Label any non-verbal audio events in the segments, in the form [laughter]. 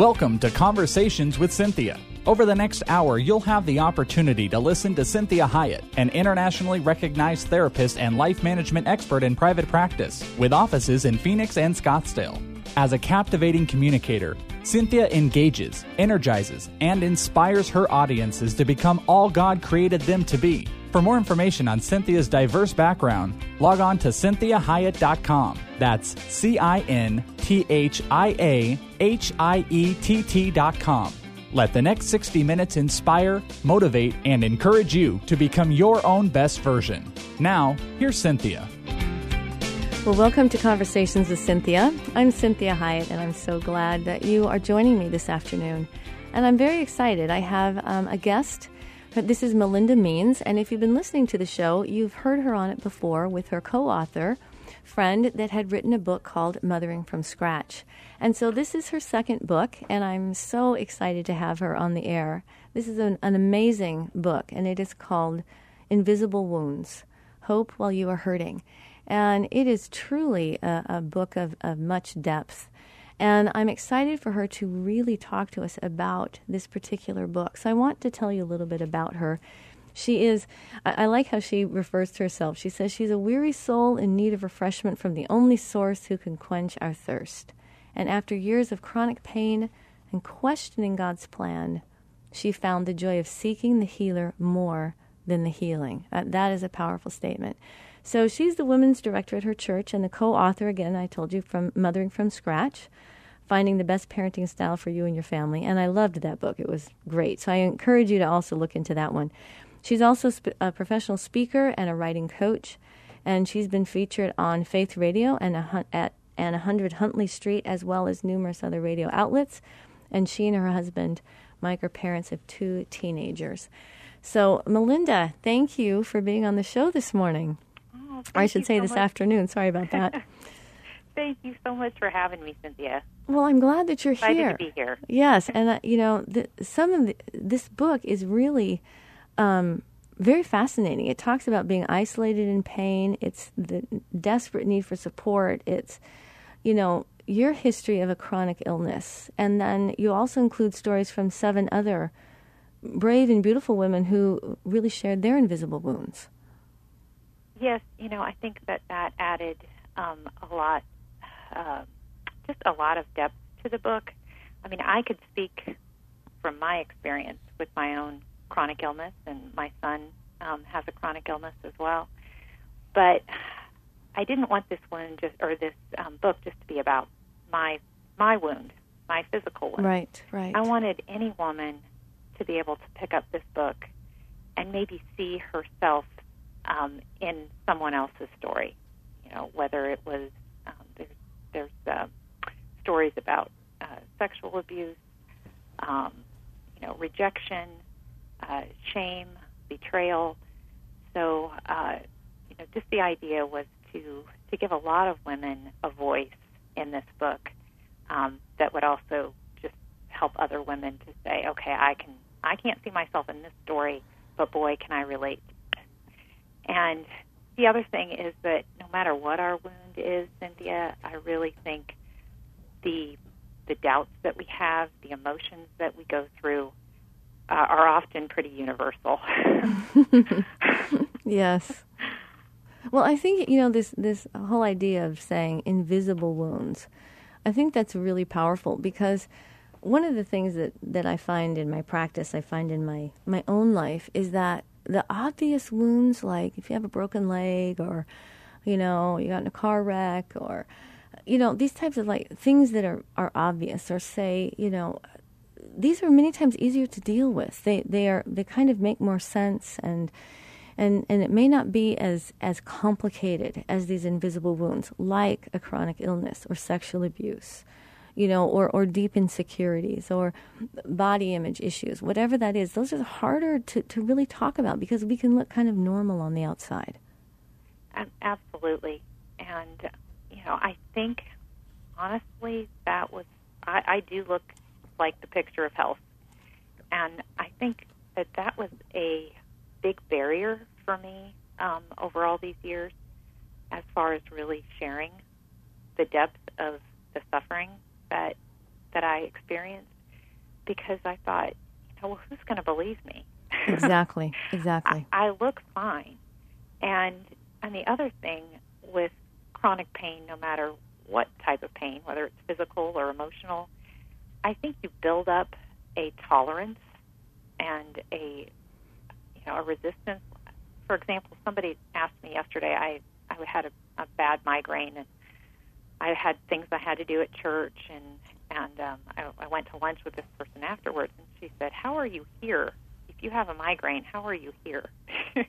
Welcome to Conversations with Cinthia. Over the next hour, you'll have the opportunity to listen to Cinthia Hiett, an internationally recognized therapist and life management expert in private practice, with offices in Phoenix and Scottsdale. As a captivating communicator, Cinthia engages, energizes, and inspires her audiences to become all God created them to be. For more information on Cinthia's diverse background, log on to cinthiahiett.com. That's C I N T H I A H I E T T.com. Let the next 60 minutes inspire, motivate, and encourage you to become your own best version. Now, here's Cinthia. Well, welcome to Conversations with Cinthia. I'm Cinthia Hiett, and I'm so glad that you are joining me this afternoon. And I'm very excited. I have um, a guest. This is Melinda Means, and if you've been listening to the show, you've heard her on it before with her co author, friend that had written a book called Mothering from Scratch. And so this is her second book, and I'm so excited to have her on the air. This is an, an amazing book, and it is called Invisible Wounds Hope While You Are Hurting. And it is truly a, a book of, of much depth. And I'm excited for her to really talk to us about this particular book. So I want to tell you a little bit about her. She is, I, I, like how she refers to herself. She says she's a weary soul in need of refreshment from the only source who can quench our thirst. And after years of chronic pain and questioning God's plan, she found the joy of seeking the healer more than the healing. Uh, that is a powerful statement. So she's the women's director at her church and the co author, again, I told you, from Mothering from Scratch Finding the Best Parenting Style for You and Your Family. And I loved that book, it was great. So I encourage you to also look into that one. She's also a professional speaker and a writing coach, and she's been featured on Faith Radio and a, at and 100 Huntley Street, as well as numerous other radio outlets. And she and her husband, Mike, are parents of two teenagers. So, Melinda, thank you for being on the show this morning. Oh, or I should say so this much. afternoon. Sorry about that. [laughs] thank you so much for having me, Cinthia. Well, I'm glad that you're Excited here. to be here. Yes, and uh, you know, the, some of the, this book is really um, very fascinating. It talks about being isolated in pain. It's the desperate need for support. It's you know, your history of a chronic illness. And then you also include stories from seven other brave and beautiful women who really shared their invisible wounds. Yes, you know, I think that that added um, a lot, uh, just a lot of depth to the book. I mean, I could speak from my experience with my own chronic illness, and my son um, has a chronic illness as well. But I didn't want this wound just or this um, book just to be about my my wound, my physical wound. Right, right. I wanted any woman to be able to pick up this book and maybe see herself um, in someone else's story. You know, whether it was um, there's there's uh, stories about uh, sexual abuse, um, you know, rejection, uh, shame, betrayal. So, uh, you know, just the idea was to to give a lot of women a voice in this book um, that would also just help other women to say, okay, I can I can't see myself in this story, but boy, can I relate. And the other thing is that no matter what our wound is, Cinthia, I really think the the doubts that we have, the emotions that we go through, uh, are often pretty universal. [laughs] yes. Well, I think you know this this whole idea of saying invisible wounds. I think that's really powerful because one of the things that, that I find in my practice, I find in my, my own life, is that the obvious wounds, like if you have a broken leg or, you know, you got in a car wreck or, you know, these types of like things that are, are obvious or say, you know, these are many times easier to deal with. They, they are, they kind of make more sense and, and, and it may not be as, as complicated as these invisible wounds, like a chronic illness or sexual abuse, you know, or, or deep insecurities or body image issues, whatever that is. Those are harder to, to really talk about because we can look kind of normal on the outside. Absolutely. And, know, I think, honestly, that was, I, I do look like the picture of health. And I think that that was a big barrier for me um, over all these years as far as really sharing the depth of the suffering that that I experienced because I thought, you know, well, who's going to believe me? [laughs] Exactly, exactly. I, I look fine. And and the other thing with chronic pain, no matter what type of pain, whether it's physical or emotional, I think you build up a tolerance and a you know a resistance. For example, somebody asked me yesterday. I I had a, a bad migraine and I had things I had to do at church and and um, I, I went to lunch with this person afterwards and she said, "How are you here? If you have a migraine, how are you here [laughs]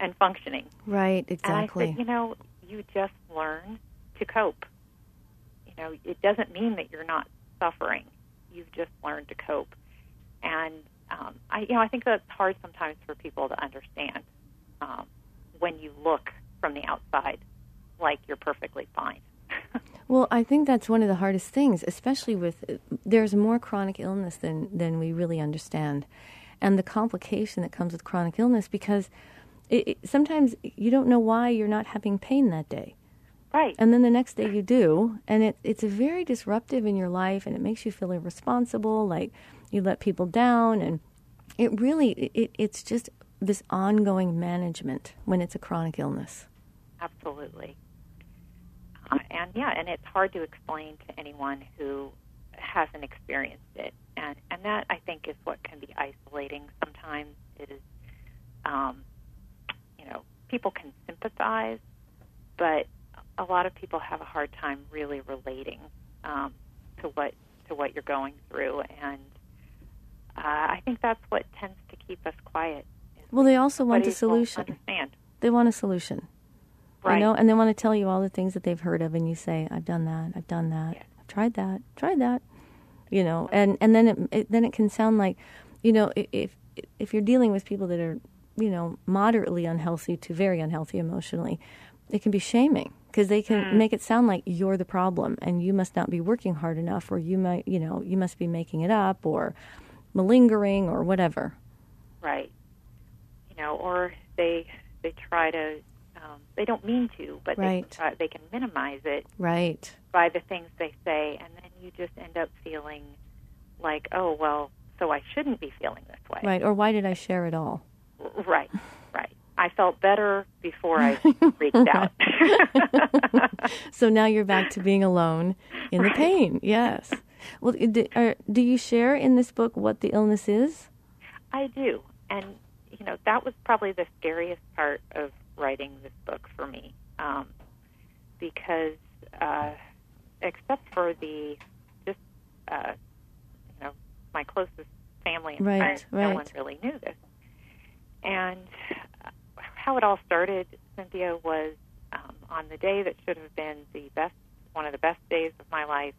and functioning?" Right, exactly. And I said, "You know, you just learn to cope. You know, it doesn't mean that you're not suffering. You've just learned to cope." And um, I, you know, I think that's hard sometimes for people to understand um, when you look from the outside like you're perfectly fine. [laughs] well, I think that's one of the hardest things, especially with there's more chronic illness than than we really understand, and the complication that comes with chronic illness because it, it, sometimes you don't know why you're not having pain that day. Right. And then the next day you do, and it, it's very disruptive in your life, and it makes you feel irresponsible, like you let people down, and it really it, it's just this ongoing management when it's a chronic illness. Absolutely. Uh, and yeah, and it's hard to explain to anyone who hasn't experienced it, and and that I think is what can be isolating. Sometimes it is, um, you know, people can sympathize, but a lot of people have a hard time really relating um, to what to what you're going through, and uh, I think that's what tends to keep us quiet. Well, they also want a solution. Understand? They want a solution. Right. You know, and they want to tell you all the things that they've heard of, and you say, "I've done that. I've done that. Yeah. I've tried that. Tried that." You know, and and then it, it then it can sound like, you know, if if you're dealing with people that are, you know, moderately unhealthy to very unhealthy emotionally, it can be shaming because they can Mm. make it sound like you're the problem and you must not be working hard enough, or you might, you know, you must be making it up, or malingering, or whatever. Right. You know, or they they try to um, they don't mean to, but Right. they try, they can minimize it Right. by the things they say, and then you just end up feeling like, oh well, so I shouldn't be feeling this way. Right. Or why did I share it all? Right. Right. I felt better before I [laughs] reached out. So now you're back to being alone in the Right. pain. Yes. Well, do, are, do you share in this book what the illness is? I do, and you know that was probably the scariest part of writing this book for me, um, because uh, except for the just uh, you know my closest family and Right, friends, right. no one really knew this. And how it all started, Cinthia, was um, on the day that should have been the best, one of the best days of my life.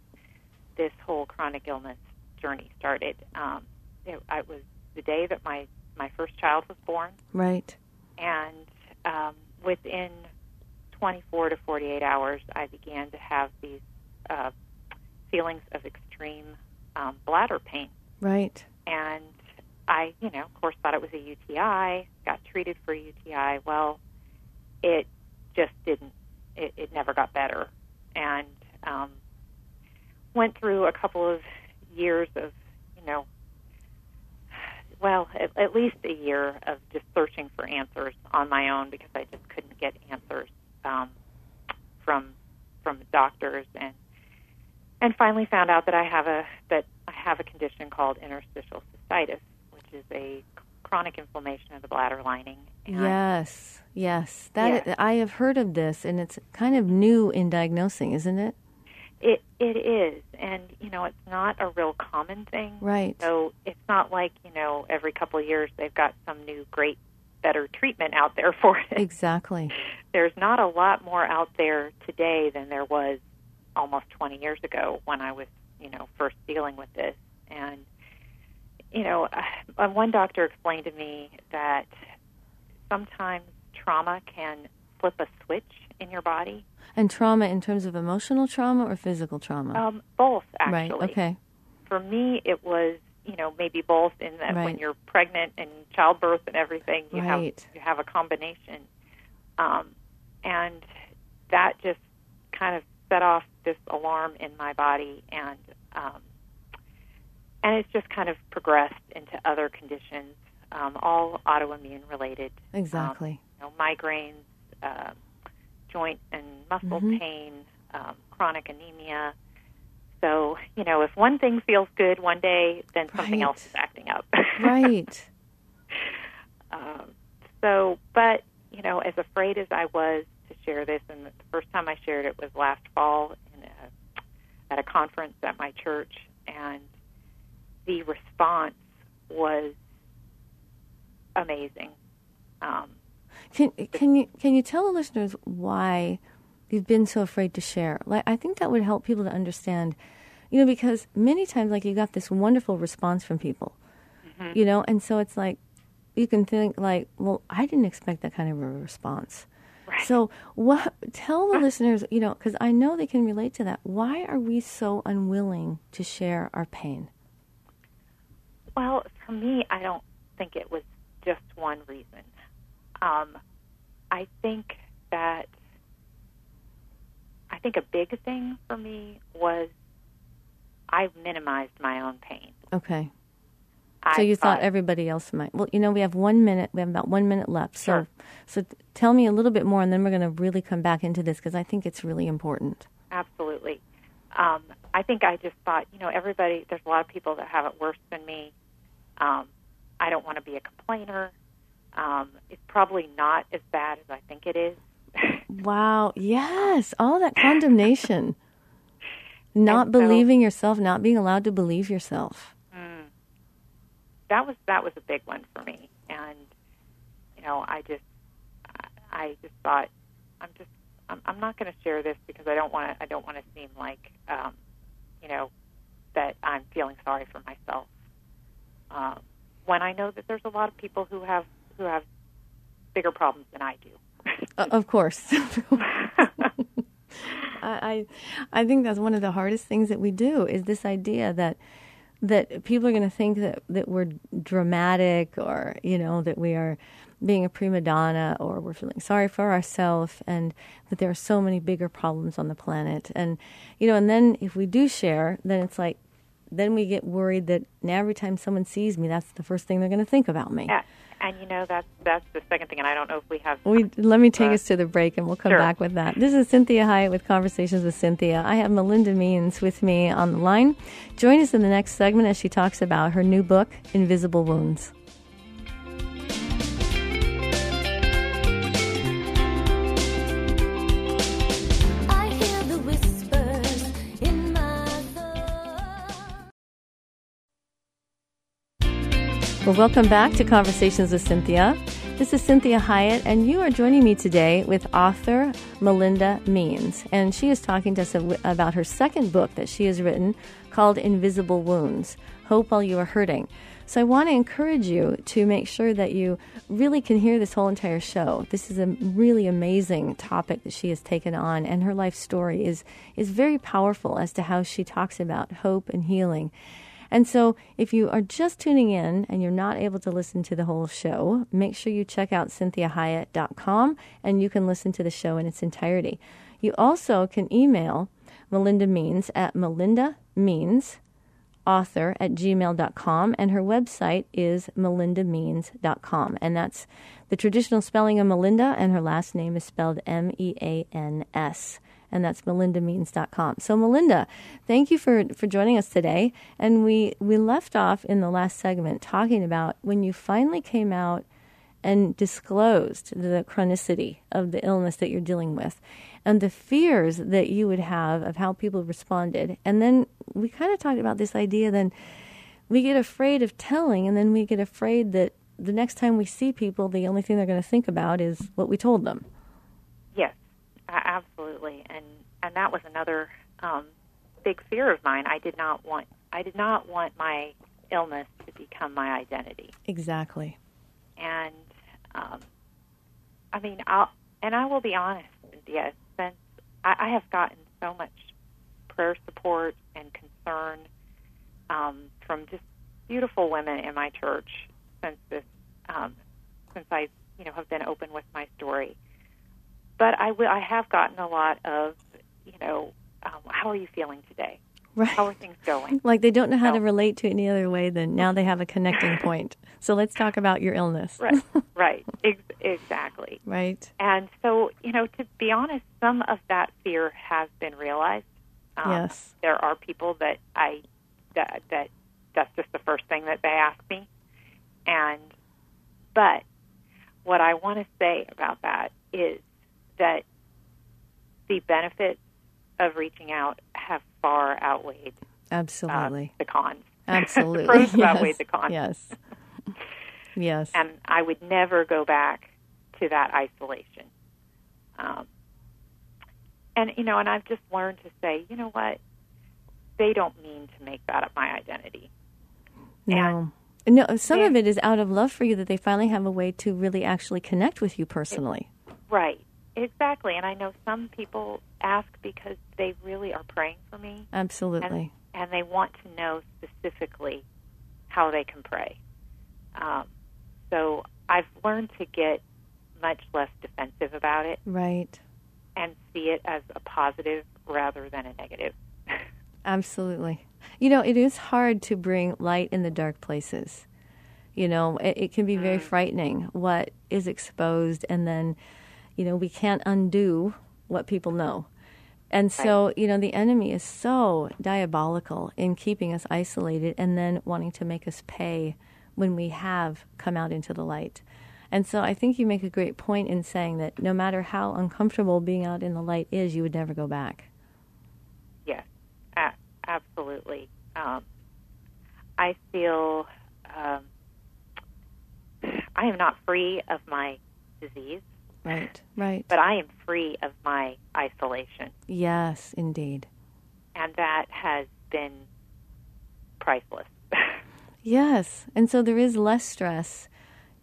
This whole chronic illness journey started. Um, it, it was the day that my my first child was born, Right. and um, within 24 to 48 hours, I began to have these uh, feelings of extreme um, bladder pain Right. and I, you know, of course, thought it was a UTI. Got treated for UTI. Well, it just didn't. It, it never got better, and um, went through a couple of years of, you know, well, at, at least a year of just searching for answers on my own because I just couldn't get answers um, from from doctors and and finally found out that I have a that I have a condition called interstitial cystitis, is a chronic inflammation of the bladder lining. Yes. Yes. That Yeah. I have heard of this, and it's kind of new in diagnosing, isn't it? It it is, and you know it's not a real common thing. Right. So it's not like you know every couple of years they've got some new great better treatment out there [laughs] for it. Exactly. There's not a lot more out there today than there was almost 20 years ago when I was you know first dealing with this, and you know uh, one doctor explained to me that sometimes trauma can flip a switch in your body. And trauma in terms of emotional trauma or physical trauma? Um, both actually. right. Okay. for me it was you know maybe both in that when you're pregnant and childbirth and everything you have Right. you have a combination um, and that just kind of set off this alarm in my body and um, and it's just kind of progressed into other conditions, um, all autoimmune related. Exactly. Um, you know, migraines, uh, joint and muscle Mhm. pain, um, chronic anemia. So, you know, if one thing feels good one day, then something Right. else is acting up. [laughs] right. um, so, but, you know, as afraid as I was to share this, and the first time I shared it was last fall in a, at a conference at my church, and the response was amazing. Um, Can can you can you tell the listeners why you've been so afraid to share? Like I think that would help people to understand, you know, because many times like you got this wonderful response from people, Mm-hmm. you know, and so it's like you can think like, well, I didn't expect that kind of a response. Right. So what? Tell the listeners, you know, because I know they can relate to that. Why are we so unwilling to share our pain? Well, for me, I don't think it was just one reason. Um, I think that I think a big thing for me was I minimized my own pain. Okay. I So you thought everybody else might. Well, you know, we have one minute. We have about one minute left. So, Sure. so tell me a little bit more, and then we're going to really come back into this because I think it's really important. absolutely. Um, I think I just thought, you know, everybody. There's a lot of people that have it worse than me. Um, I don't want to be a complainer. Um, it's probably not as bad as I think it is. [laughs] Wow. Yes. All that condemnation. Not And so- believing yourself, not being allowed to believe yourself. that was that was a big one for me and you know i just i just thought i'm just i'm, I'm not going to share this because i don't want to i don't want to seem like um you know that i'm feeling sorry for myself um when i know that there's a lot of people who have who have bigger problems than i do [laughs] Uh, of course. [laughs] I, I I think that's one of the hardest things that we do is this idea that that people are going to think that that we're dramatic or you know that we are being a prima donna or we're feeling sorry for ourselves and that there are so many bigger problems on the planet. And you know and then if we do share then it's like then we get worried that now every time someone sees me that's the first thing they're going to think about me Yeah, and you know that's that's the second thing and i don't know if we have we let me take Uh, us to the break, and we'll come sure. back with that. This is Cinthia Hiett with Conversations with Cinthia. I have Melinda Means with me on the line. Join us in the next segment as she talks about her new book, Invisible Wounds. Well, welcome back to Conversations with Cinthia. This is Cinthia Hiett, and you are joining me today with author Melinda Means. And she is talking to us about her second book that she has written called Invisible Wounds Hope While You Are Hurting. So I want to encourage you to make sure that you really can hear this whole entire show. This is a really amazing topic that she has taken on, and her life story is, is very powerful as to how she talks about hope and healing. And so, if you are just tuning in and you're not able to listen to the whole show, make sure you check out cinthiahiett.com and you can listen to the show in its entirety. You also can email Melinda Means at Melinda Means author at gmail.com and her website is melindameans.com and that's the traditional spelling of melinda and her last name is spelled m-e-a-n-s and that's melindameans.com so melinda thank you for, for joining us today and we, we left off in the last segment talking about when you finally came out and disclosed the chronicity of the illness that you're dealing with and the fears that you would have of how people responded. And then we kind of talked about this idea then we get afraid of telling, and then we get afraid that the next time we see people, the only thing they're going to think about is what we told them. Yes, a- absolutely, and and that was another um, big fear of mine. I did not want I did not want my illness to become my identity, Exactly. and um, I mean, I'll and I will be honest, Cinthia. Since I, I have gotten so much prayer support and concern um, from just beautiful women in my church since this um, since I you know have been open with my story but I will. I have gotten a lot of, you know, um, how are you feeling today? Right. How are things going? [laughs] Like they don't know how to relate to it any other way than now they have a connecting [laughs] point. So let's talk about your illness. Right, [laughs] right, Ex- exactly. Right. And so, you know, to be honest, some of that fear has been realized. Um, Yes. There are people that I that that that's just the first thing that they ask me, and but what I want to say about that is that the benefits of reaching out have far outweighed uh, Absolutely. the cons. Absolutely. the [laughs] pros yes. outweighed the cons. Yes. [laughs] Yes. and I would never go back to that isolation. Um, and you know, and I've just learned to say, you know what, they don't mean to make that up my identity. No. No, some Yeah. of it is out of love for you that they finally have a way to really actually connect with you personally. Right, exactly. And I know some people ask because they really are praying for me, Absolutely. and they want to know specifically how they can pray. Um, so I've learned to get much less defensive about it Right. and see it as a positive rather than a negative. [laughs] Absolutely. You know, it is hard to bring light in the dark places. You know, it, it can be very frightening what is exposed, and then, you know, we can't undo what people know. And so, you know, the enemy is so diabolical in keeping us isolated and then wanting to make us pay when we have come out into the light. And so I think you make a great point in saying that no matter how uncomfortable being out in the light is, you would never go back. Yes, a- absolutely. Um, I feel um, I am not free of my disease, Right, right. but I am free of my isolation, Yes, indeed. and that has been priceless. [laughs] Yes. And so there is less stress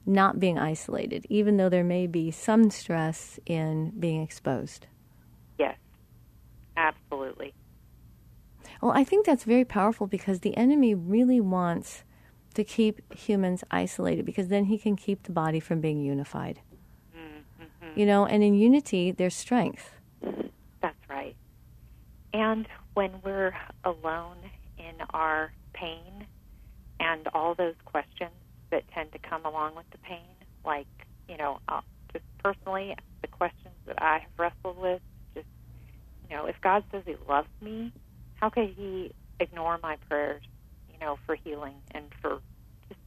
not being isolated, even though there may be some stress in being exposed. yes, absolutely. Well, I think that's very powerful because the enemy really wants to keep humans isolated because then he can keep the body from being unified. You know, and in unity, there's strength. That's right. And when we're alone in our pain and all those questions that tend to come along with the pain, like, you know, uh, just personally, the questions that I have wrestled with, just, you know, if God says He loves me, how could He ignore my prayers, you know, for healing and for just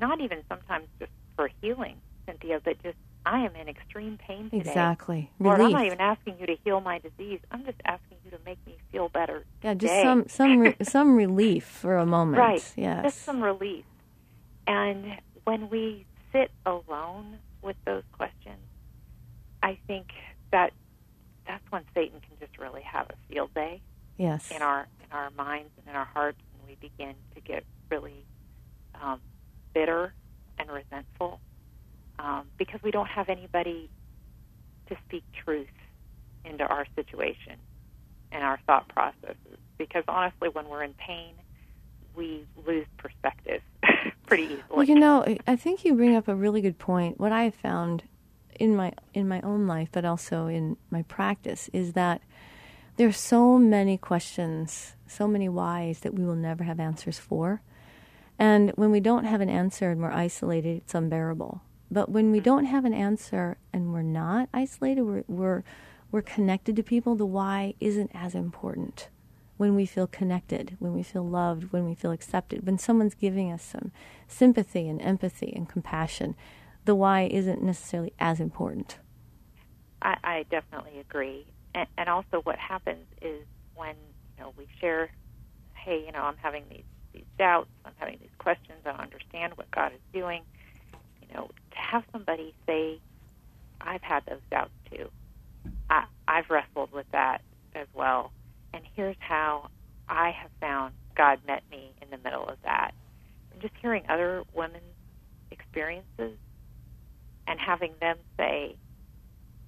not even sometimes just for healing, Cinthia, but just I am in extreme pain today. Exactly. Lord, I'm Relief. not even asking you to heal my disease. I'm just asking you to make me feel better. yeah, just today. some some re- [laughs] some relief for a moment. right. Yes. Just some relief. And when we sit alone with those questions, I think that that's when Satan can just really have a field day yes. in our in our minds and in our hearts, and we begin to get really um, bitter and resentful um, because we don't have anybody to speak truth into our situation and our thought processes. Because honestly, when we're in pain, we lose perspective [laughs] pretty easily. Well, you know, I think you bring up a really good point. What I have found in my in my own life, but also in my practice, is that there are so many questions, so many whys that we will never have answers for. And when we don't have an answer and we're isolated, it's unbearable. But when we don't have an answer and we're not isolated, we're we're, we're connected to people. The why isn't as important when we feel connected, when we feel loved, when we feel accepted, when someone's giving us some sympathy and empathy and compassion, the why isn't necessarily as important. I, I definitely agree. And, and also, what happens is when you know we share, hey, you know, I'm having these these doubts, I'm having these questions, I don't understand what God is doing. You know, to have somebody say, I've had those doubts too. I, I've wrestled with that as well, and here's how I have found God met me in the middle of that. And just hearing other women's experiences and having them say,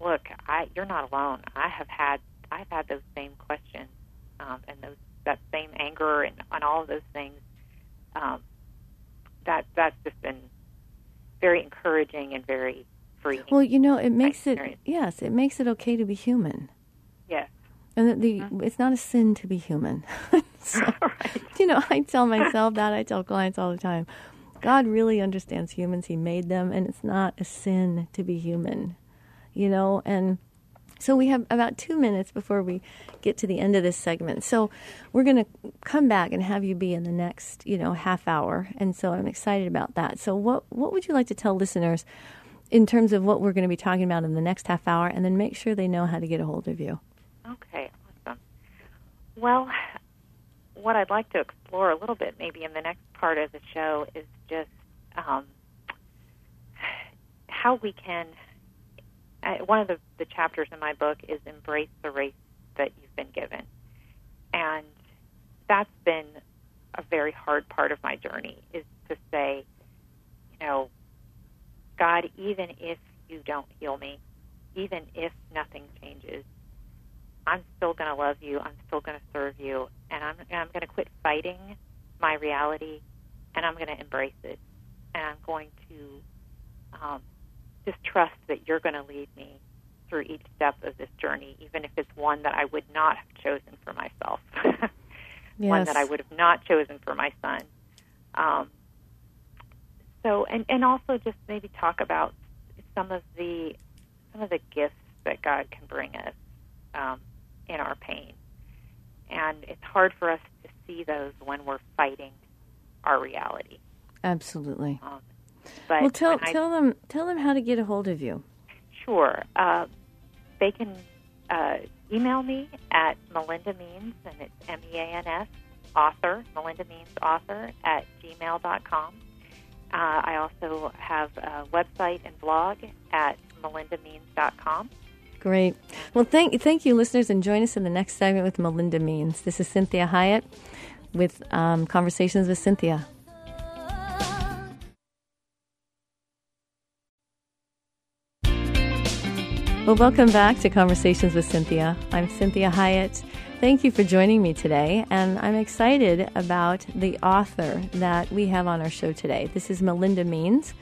look, I you're not alone. I have had I've had those same questions um, and those that same anger and, and all of those things. Um, that that's just been very encouraging and very freeing. Well, you know, it makes it yes, it makes it okay to be human. yes, And the mm-hmm. it's not a sin to be human. [laughs] So, [laughs] You know, I tell myself that. I tell clients all the time. God really understands humans. He made them, and it's not a sin to be human. You know, and so we have about two minutes before we get to the end of this segment. So we're going to come back and have you be in the next, you know, half hour. And so I'm excited about that. So what what would you like to tell listeners in terms of what we're going to be talking about in the next half hour, and then make sure they know how to get a hold of you. Okay, awesome. Well, what I'd like to explore a little bit, maybe in the next part of the show, is just um, how we can. One of the, the chapters in my book is embrace the race that you've been given, and that's been a very hard part of my journey. Is to say, you know, God, even if you don't heal me, even if nothing changes, I'm still going to love you. I'm still going to serve you, and I'm I'm going to quit fighting my reality, and I'm going to embrace it, and I'm going to um, just trust that you're going to lead me through each step of this journey, even if it's one that I would not have chosen for myself, [laughs] one that I would have not chosen for my son. Um, so, and and also just maybe talk about some of the some of the gifts that God can bring us um, in our pain. And it's hard for us to see those when we're fighting our reality. Absolutely. Um, but Well, tell I- tell them tell them how to get a hold of you. Sure. Uh, they can uh, email me at Melinda Means, and it's M E A N S, author, Melinda Means author, at gmail.com. Uh, I also have a website and blog at melindameans.com. Great. Well, thank thank you, listeners, and join us in the next segment with Melinda Means. This is Cinthia Hiett with um, Conversations with Cinthia. Well, welcome back to Conversations with Cinthia. I'm Cinthia Hiett. Thank you for joining me today, and I'm excited about the author that we have on our show today. This is Melinda Means,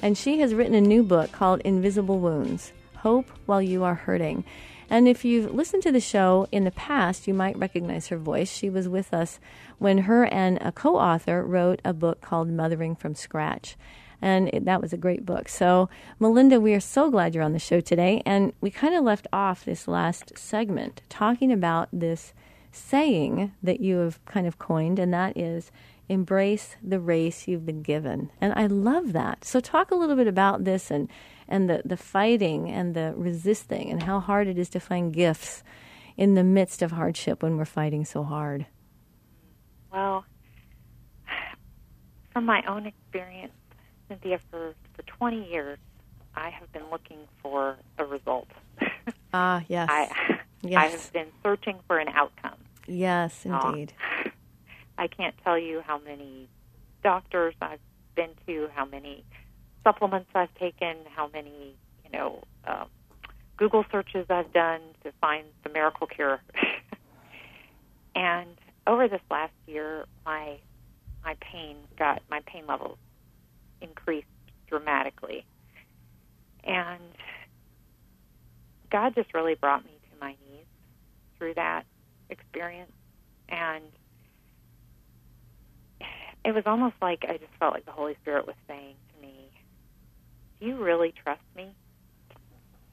and she has written a new book called Invisible Wounds Hope While You Are Hurting. And if you've listened to the show in the past, you might recognize her voice. She was with us when her and a co author wrote a book called Mothering from Scratch and it, that was a great book. So, Melinda, we are so glad you're on the show today, and we kind of left off this last segment talking about this saying that you have kind of coined, and that is embrace the race you've been given. And I love that. So, talk a little bit about this and and the the fighting and the resisting and how hard it is to find gifts in the midst of hardship when we're fighting so hard. Well, from my own experience, Cinthia, for, for 20 years, I have been looking for a result. [laughs] Ah, yes. I, I have been searching for an outcome. yes, Uh, indeed. [laughs] I can't tell you how many doctors I've been to, how many supplements I've taken, how many, you know, um, Google searches I've done to find the miracle cure. [laughs] and over this last year, my my pain got my pain levels increased dramatically, and God just really brought me to my knees through that experience, and it was almost like I just felt like the Holy Spirit was saying to me, "Do you really trust me?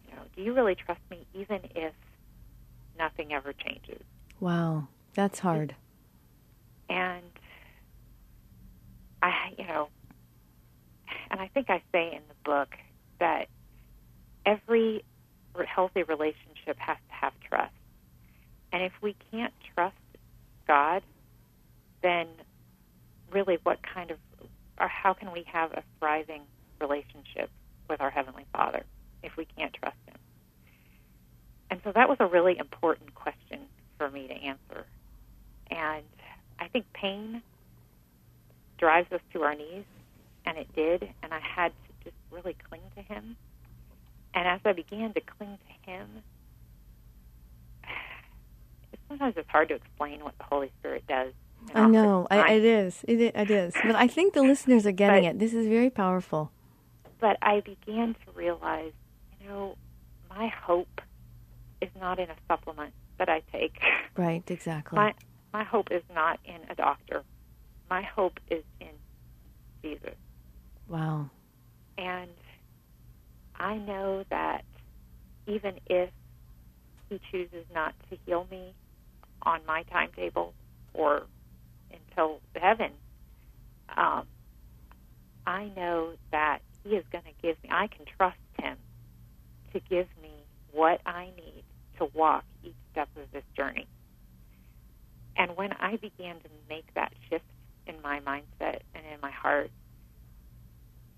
You know, do you really trust me, even if nothing ever changes?" Wow, that's hard. And I, you know, and I think I say in the book that every healthy relationship has to have trust. And if we can't trust God, then really what kind of, or how can we have a thriving relationship with our Heavenly Father if we can't trust Him? And so that was a really important question for me to answer. And I think pain drives us to our knees, and it did. And I had to just really cling to Him. And as I began to cling to Him, [sighs] sometimes it's hard to explain what the Holy Spirit does. I know. I, it is. It, it is. But I think the listeners are getting But- it. This is very powerful. but I began to realize, you know, my hope is not in a supplement that I take. [laughs] Right, exactly. My my hope is not in a doctor. My hope is in Jesus. Wow. And I know that even if he chooses not to heal me on my timetable or until heaven, um, I know that he is going to give me, I can trust him to give me what I need to walk each step of this journey. And when I began to make that shift in my mindset and in my heart,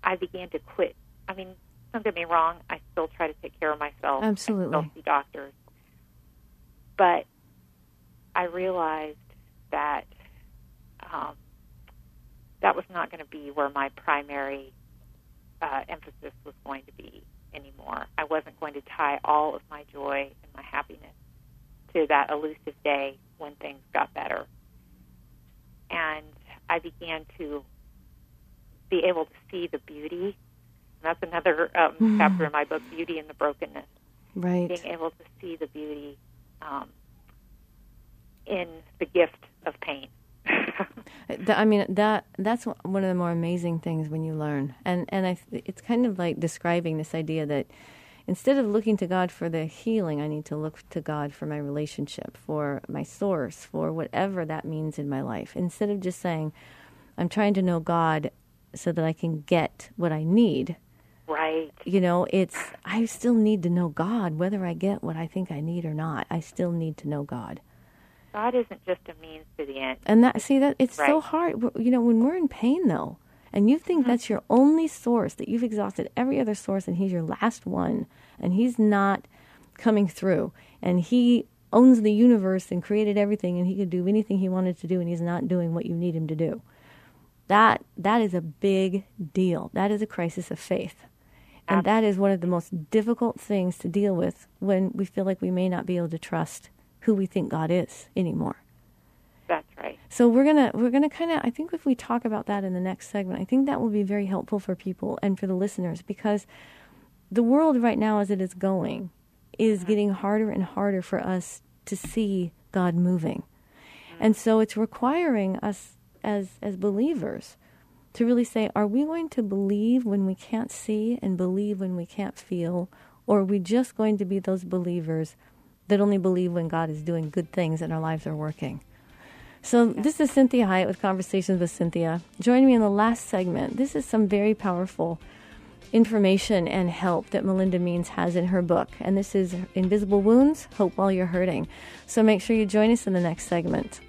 I began to quit. I mean, don't get me wrong, I still try to take care of myself. Absolutely. I still see doctors. But I realized that um, that was not going to be where my primary uh, emphasis was going to be anymore. I wasn't going to tie all of my joy and my happiness to that elusive day when things got better. And I began to be able to see the beauty. And that's another um, chapter in my book, Beauty in the Brokenness. Right. Being able to see the beauty um, in the gift of pain. [laughs] I mean that that's one of the more amazing things when you learn, and and I it's kind of like describing this idea that instead of looking to God for the healing, I need to look to God for my relationship, for my source, for whatever that means in my life. Instead of just saying, I'm trying to know God so that I can get what I need. right. You know, it's I still need to know God, whether I get what I think I need or not. I still need to know God. God isn't just a means to the end. And that see that it's so hard. You know, when we're in pain though, and you think mm-hmm. that's your only source, that you've exhausted every other source, and he's your last one, and he's not coming through, and he owns the universe and created everything, and he could do anything he wanted to do, and he's not doing what you need him to do. That that is a big deal. That is a crisis of faith. And that is one of the most difficult things to deal with when we feel like we may not be able to trust who we think God is anymore. That's right. So we're gonna we're gonna kind of I think if we talk about that in the next segment, I think that will be very helpful for people and for the listeners because the world right now as it is going is mm-hmm. getting harder and harder for us to see God moving. Mm-hmm. And so it's requiring us as as believers to really say, are we going to believe when we can't see and believe when we can't feel? Or are we just going to be those believers that only believe when God is doing good things and our lives are working? So, this is Cinthia Hiett with Conversations with Cinthia. Join me in the last segment. This is some very powerful information and help that Melinda Means has in her book. And this is Invisible Wounds Hope While You're Hurting. So, make sure you join us in the next segment.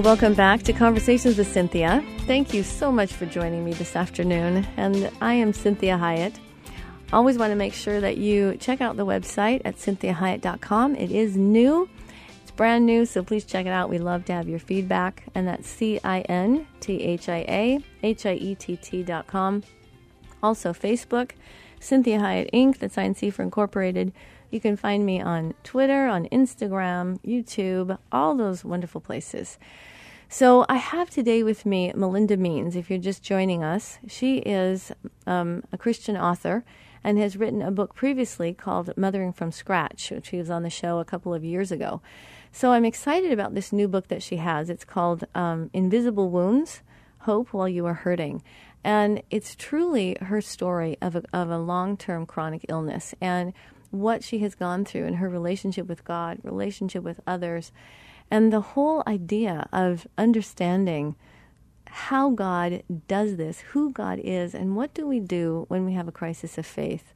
Well, welcome back to Conversations with Cinthia. Thank you so much for joining me this afternoon. And I am Cinthia Hiett. Always want to make sure that you check out the website at cinthiahiett.com. It is new, it's brand new, so please check it out. We love to have your feedback. And that's C I N T H I A H I E T T.com. Also, Facebook, Cinthia Hiett Inc., that's INC for Incorporated. You can find me on Twitter, on Instagram, YouTube, all those wonderful places. So I have today with me Melinda Means. If you're just joining us, she is um, a Christian author and has written a book previously called Mothering from Scratch, which she was on the show a couple of years ago. So I'm excited about this new book that she has. It's called um, Invisible Wounds Hope While You Are Hurting. And it's truly her story of a, of a long term chronic illness and what she has gone through in her relationship with God, relationship with others, and the whole idea of understanding how God does this, who God is, and what do we do when we have a crisis of faith.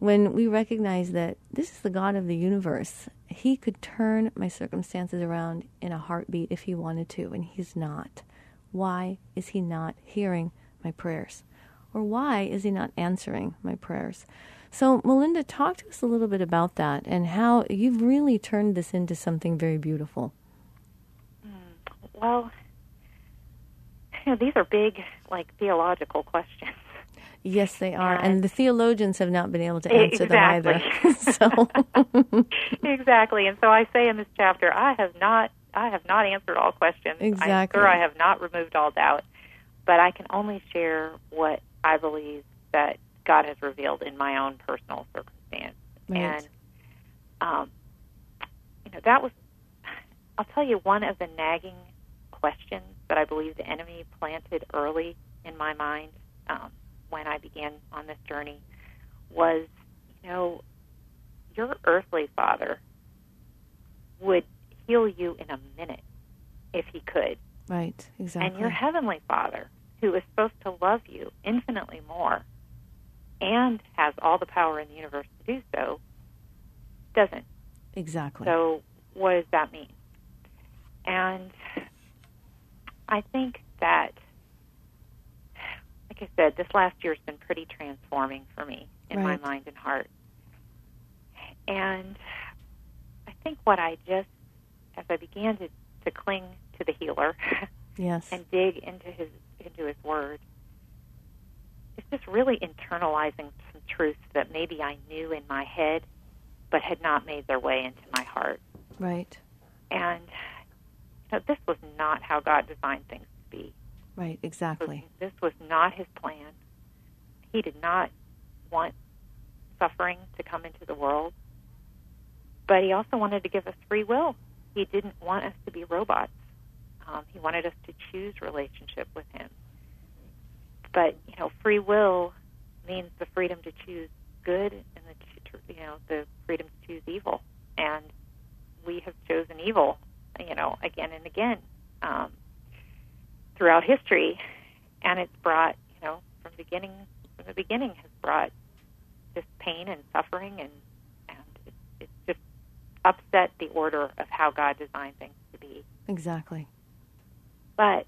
When we recognize that this is the God of the universe, He could turn my circumstances around in a heartbeat if He wanted to, and He's not. Why is He not hearing my prayers? Or why is He not answering my prayers? So, Melinda, talk to us a little bit about that and how you've really turned this into something very beautiful. Well, [laughs] you know, these are big, like theological questions. Yes, they are. And- And the theologians have not been able to answer them either. Exactly. [laughs] so, [laughs] exactly. And so I say in this chapter, I have not, I have not answered all questions. I'm Exactly. sure I have not removed all doubt, but I can only share what I believe that God has revealed in my own personal circumstance. Right. And um, you know that was. I'll tell you one of the nagging questions that I believe the enemy planted early in my mind um, when I began on this journey was, you know, your earthly father would heal you in a minute if he could. Right. Exactly. And your heavenly father, who is supposed to love you infinitely more and has all the power in the universe to do so, doesn't. exactly. So, what does that mean? And I think that, like I said, this last year has been pretty transforming for me in Right. my mind and heart. And I think what I just, as I began to, to cling to the healer [laughs] yes. and dig into his into his word, it's just really internalizing some truths that maybe I knew in my head, but had not made their way into my heart. right. And know, this was not how God designed things to be. Right. Exactly. This was not His plan. He did not want suffering to come into the world, but He also wanted to give us free will. He didn't want us to be robots. Um, he wanted us to choose relationship with Him. But you know, free will means the freedom to choose good and the you know the freedom to choose evil. And we have chosen evil, you know, again and again um, throughout history, and it's brought, you know, from beginning from the beginning has brought just pain and suffering, and and it, it's just upset the order of how God designed things to be. Exactly. But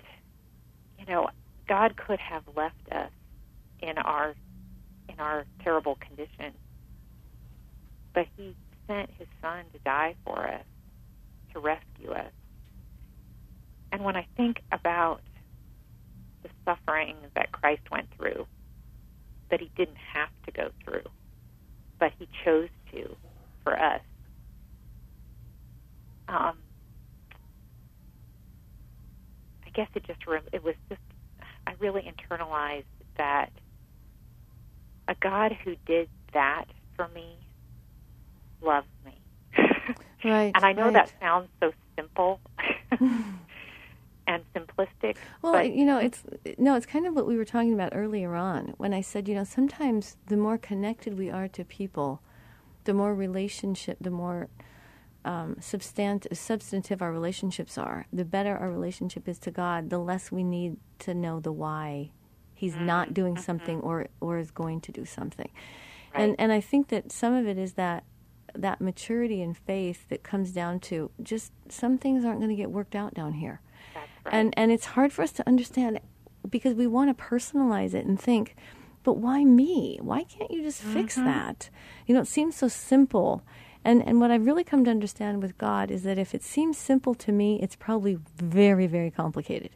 you know, God could have left us in our in our terrible condition, but He sent His Son to die for us, to rescue us. And when I think about the suffering that Christ went through, that He didn't have to go through, but He chose to for us. Um, I guess it just re- it was just I really internalized that a God who did that for me loves me. Right. and I know right. that sounds so simple [laughs] and simplistic, Well, but you know, it's no, it's kind of what we were talking about earlier on when I said, you know, sometimes the more connected we are to people, the more relationship, the more um, substant- substantive our relationships are, the better our relationship is to God, the less we need to know the why He's not doing something or or is going to do something. And and I think that some of it is that that maturity and faith that comes down to just some things aren't going to get worked out down here. right. And and it's hard for us to understand because we want to personalize it and think, but why me? Why can't you just fix mm-hmm. that? You know, it seems so simple. And and what I've really come to understand with God is that if it seems simple to me, it's probably very very complicated.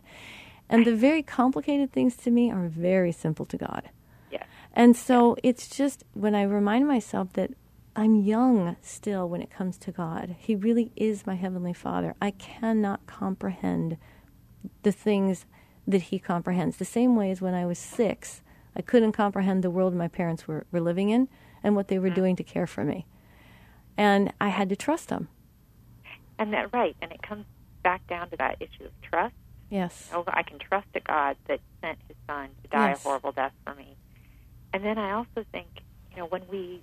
And the very complicated things to me are very simple to God. yes. And so it's just when I remind myself that I'm young still when it comes to God. He really is my Heavenly Father. I cannot comprehend the things that He comprehends. The same way as when I was six, I couldn't comprehend the world my parents were, were living in and what they were mm-hmm. doing to care for me. And I had to trust them. And that right, and it comes back down to that issue of trust. Yes. Oh, I can trust a God that sent His Son to die Yes. a horrible death for me. And then I also think, you know, when we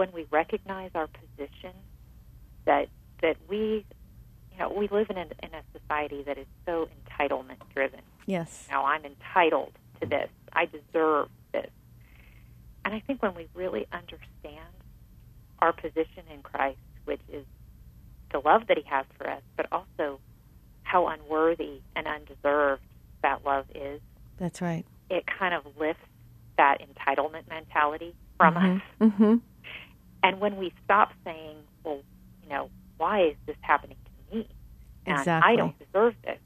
when we recognize our position, that that we, you know, we live in a, in a society that is so entitlement driven. Yes. Now I'm entitled to this. I deserve this. And I think when we really understand our position in Christ, which is the love that He has for us, but also how unworthy and undeserved that love is, That's right. it kind of lifts that entitlement mentality from us. Mm-hmm. And when we stop saying, well, you know, why is this happening to me? And Exactly. I don't deserve this.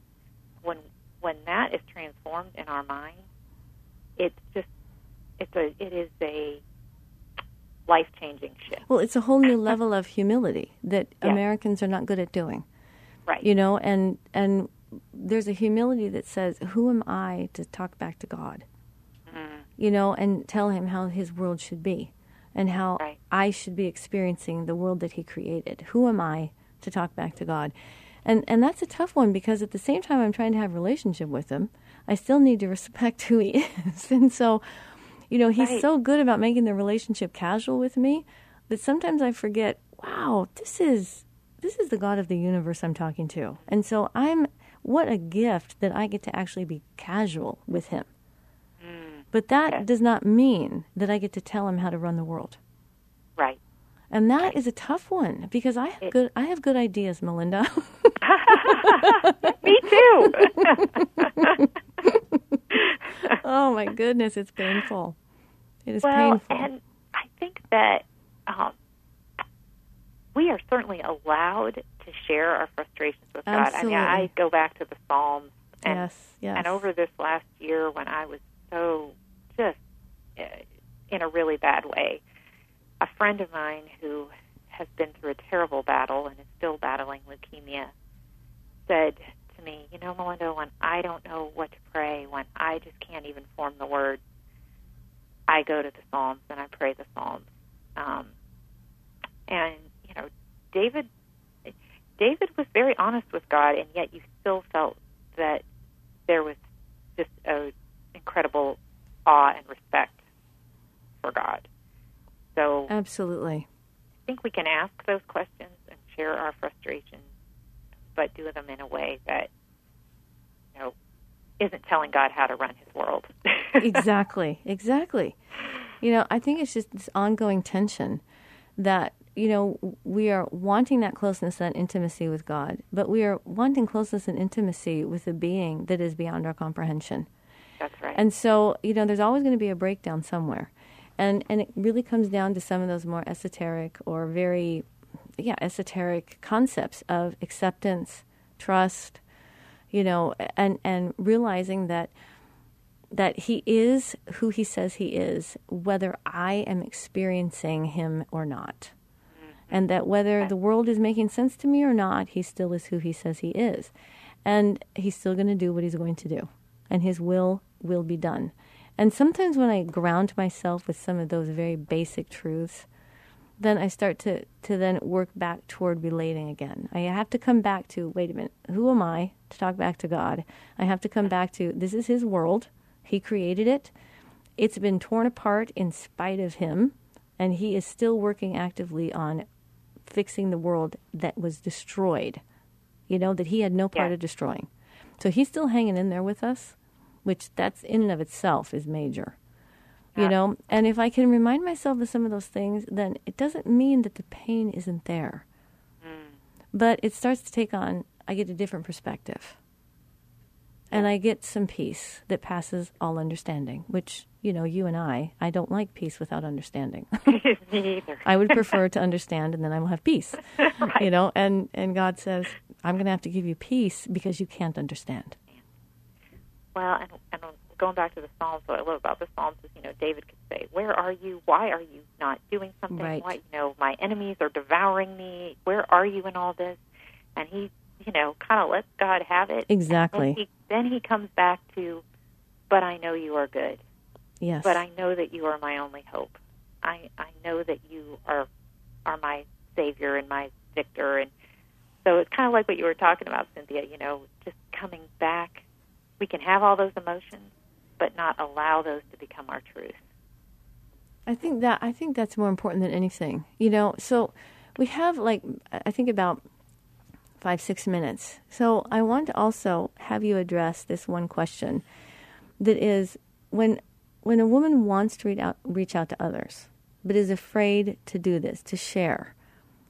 When when that is transformed in our mind, it's just it's a it is a life changing shift. Well, it's a whole new [laughs] level of humility that Yeah. Americans are not good at doing. Right. You know, and and there's a humility that says, "Who am I to talk back to God?" Mm. You know, and tell him how his world should be and how Right. I should be experiencing the world that he created. Who am I to talk back to God? And and that's a tough one because at the same time I'm trying to have a relationship with him, I still need to respect [laughs] who he is. And so, you know, he's Right. so good about making the relationship casual with me that sometimes I forget, wow, this is this is the God of the universe I'm talking to. And so I'm what a gift that I get to actually be casual with him. But that does not mean that I get to tell him how to run the world. Right. And that is a tough one because I have It- good I have good ideas, Melinda. [laughs] Me too. [laughs] [laughs] oh my goodness, it's painful. It is well, painful. and I think that um, we are certainly allowed to share our frustrations with God. I Absolutely. mean, I go back to the Psalms, and yes, yes. and over this last year when I was so just uh, in a really bad way, a friend of mine who has been through a terrible battle and is still battling leukemia said to me, "You know, Melinda, when I don't know what to pray, when I just can't even form the words, I go to the Psalms and I pray the Psalms." Um, and you know, David David was very honest with God, and yet you still felt that there was just a incredible awe and respect for God. So Absolutely. I think we can ask those questions and share our frustrations, but do them in a way that you know isn't telling God how to run His world. [laughs] exactly, exactly. You know, I think it's just this ongoing tension that, you know, we are wanting that closeness that intimacy with God, but we are wanting closeness and intimacy with a being that is beyond our comprehension. That's right. And so, you know, there's always going to be a breakdown somewhere. And and it really comes down to some of those more esoteric or very yeah, esoteric concepts of acceptance, trust, you know, and and realizing that that he is who he says he is, whether I am experiencing him or not. Mm-hmm. And that whether the world is making sense to me or not, he still is who he says he is. And he's still going to do what he's going to do. And his will will be done. And sometimes when I ground myself with some of those very basic truths, then I start to, to then work back toward relating again. I have to come back to wait a minute, who am I to talk back to God? I have to come back to this is His world. He created it. It's been torn apart in spite of Him, and He is still working actively on fixing the world that was destroyed. You know, that He had no part Yeah. of destroying. So He's still hanging in there with us, which that's in and of itself is major you know? And if i can remind myself of some of those things then it doesn't mean that the pain isn't there. Mm. But it starts to take on i get a different perspective. And i get some peace that passes all understanding which you know you and i i don't like peace without understanding. [laughs] [laughs] Me either. i would prefer to understand and then i will have peace [laughs] you know? And and god says i'm going to have to give you peace because you can't understand Well, and, and going back to the Psalms, what I love about the Psalms is, you know, David could say, "Where are you? Why are you not doing something? Right. Why, you know, my enemies are devouring me. Where are you in all this?" And he, you know, kind of lets God have it. Exactly. And he, then he comes back to, "But I know you are good. yes But I know that you are my only hope. I I know that you are are my savior and my victor." And so it's kind of like what you were talking about, Cinthia. You know, just coming back. We can have all those emotions, but not allow those to become our truth. I think that I think that's more important than anything. You know, so we have like I think about five six minutes. So I want to also have you address this one question that is when when a woman wants to reach out reach out to others, but is afraid to do this to share,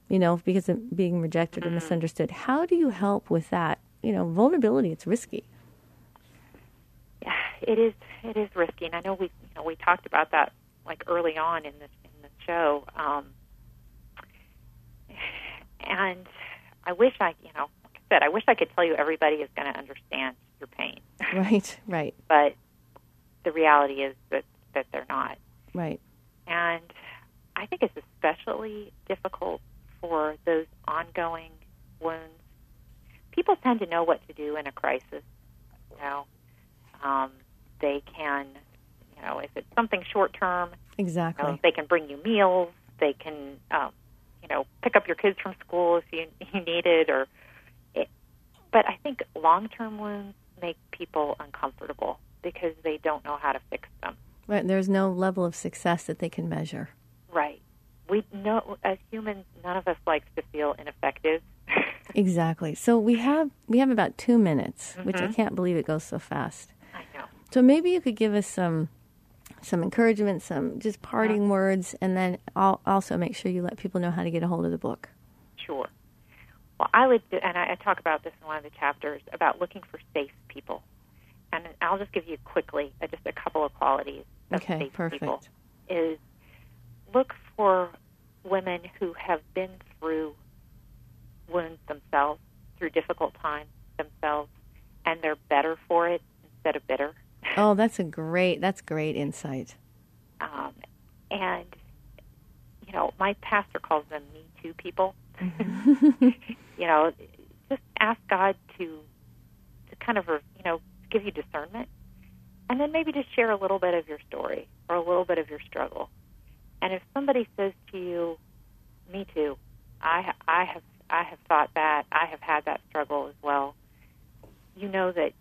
you know, because of being rejected or mm-hmm. misunderstood. How do you help with that? You know, vulnerability. It's risky. It is it is risky, and I know we you know we talked about that like early on in the in the show. Um, and I wish I you know like I said I wish I could tell you everybody is going to understand your pain, [laughs] Right. Right. but the reality is that that they're not. Right. And I think it's especially difficult for those ongoing wounds people tend to know what to do in a crisis. You know, um, they can, you know, if it's something short term, you Exactly. know, they can bring you meals. They can, um, you know, pick up your kids from school if you [laughs] you need it. Or, it, but I think long term wounds make people uncomfortable because they don't know how to fix them. Right. There's no level of success that they can measure. Right. We know as humans, none of us likes to feel ineffective. [laughs] Exactly. So we have we have about two minutes, which I can't believe it goes so fast. I know. So maybe you could give us some some encouragement, some just parting words, and then I'll also make sure you let people know how to get a hold of the book. Sure. Well, I would, and I, I talk about this in one of the chapters about looking for safe people. And I'll just give you quickly uh, just a couple of qualities of Okay, safe perfect. people. Is look for women who have been through wounds themselves, through difficult times themselves, and they're better for it instead of bitter. Oh, that's a great that's great insight. Um, and you know, my pastor calls them Me Too people. [laughs] you know, just ask God to to kind of you know give you discernment, and then maybe just share a little bit of your story or a little bit of your struggle. And if somebody says to you, "Me too," I I have I have thought that I have had that struggle as well. You know that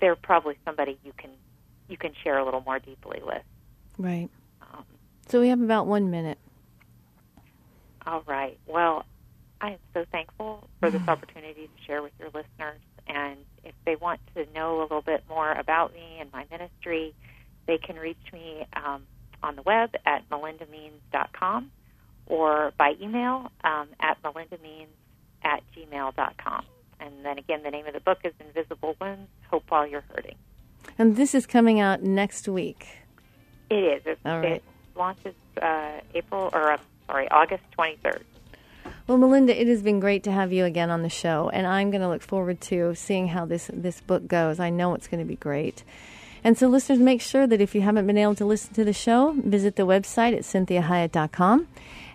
they're probably somebody you can you can share a little more deeply with. Right. Um, So we have about one minute. all right. Well, I am so thankful for this [sighs] opportunity to share with your listeners. And if they want to know a little bit more about me and my ministry, they can reach me um, on the web at melindameans.com or by email um, at melindameans at gmail.com. And then again, the name of the book is Invisible Wounds Hope While You're Hurting. And this is coming out next week. It is. It, All right. it launches uh, April, or uh, sorry, August 23rd. Well, Melinda, it has been great to have you again on the show, and I'm going to look forward to seeing how this this book goes. I know it's going to be great. And so, listeners, make sure that if you haven't been able to listen to the show, visit the website at cinthiahiett.com.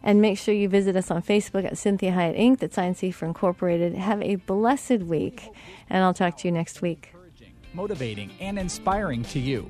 And make sure you visit us on Facebook at Cinthia Hiett Inc., that's INC for Incorporated. Have a blessed week, and I'll talk to you next week. motivating, and inspiring to you.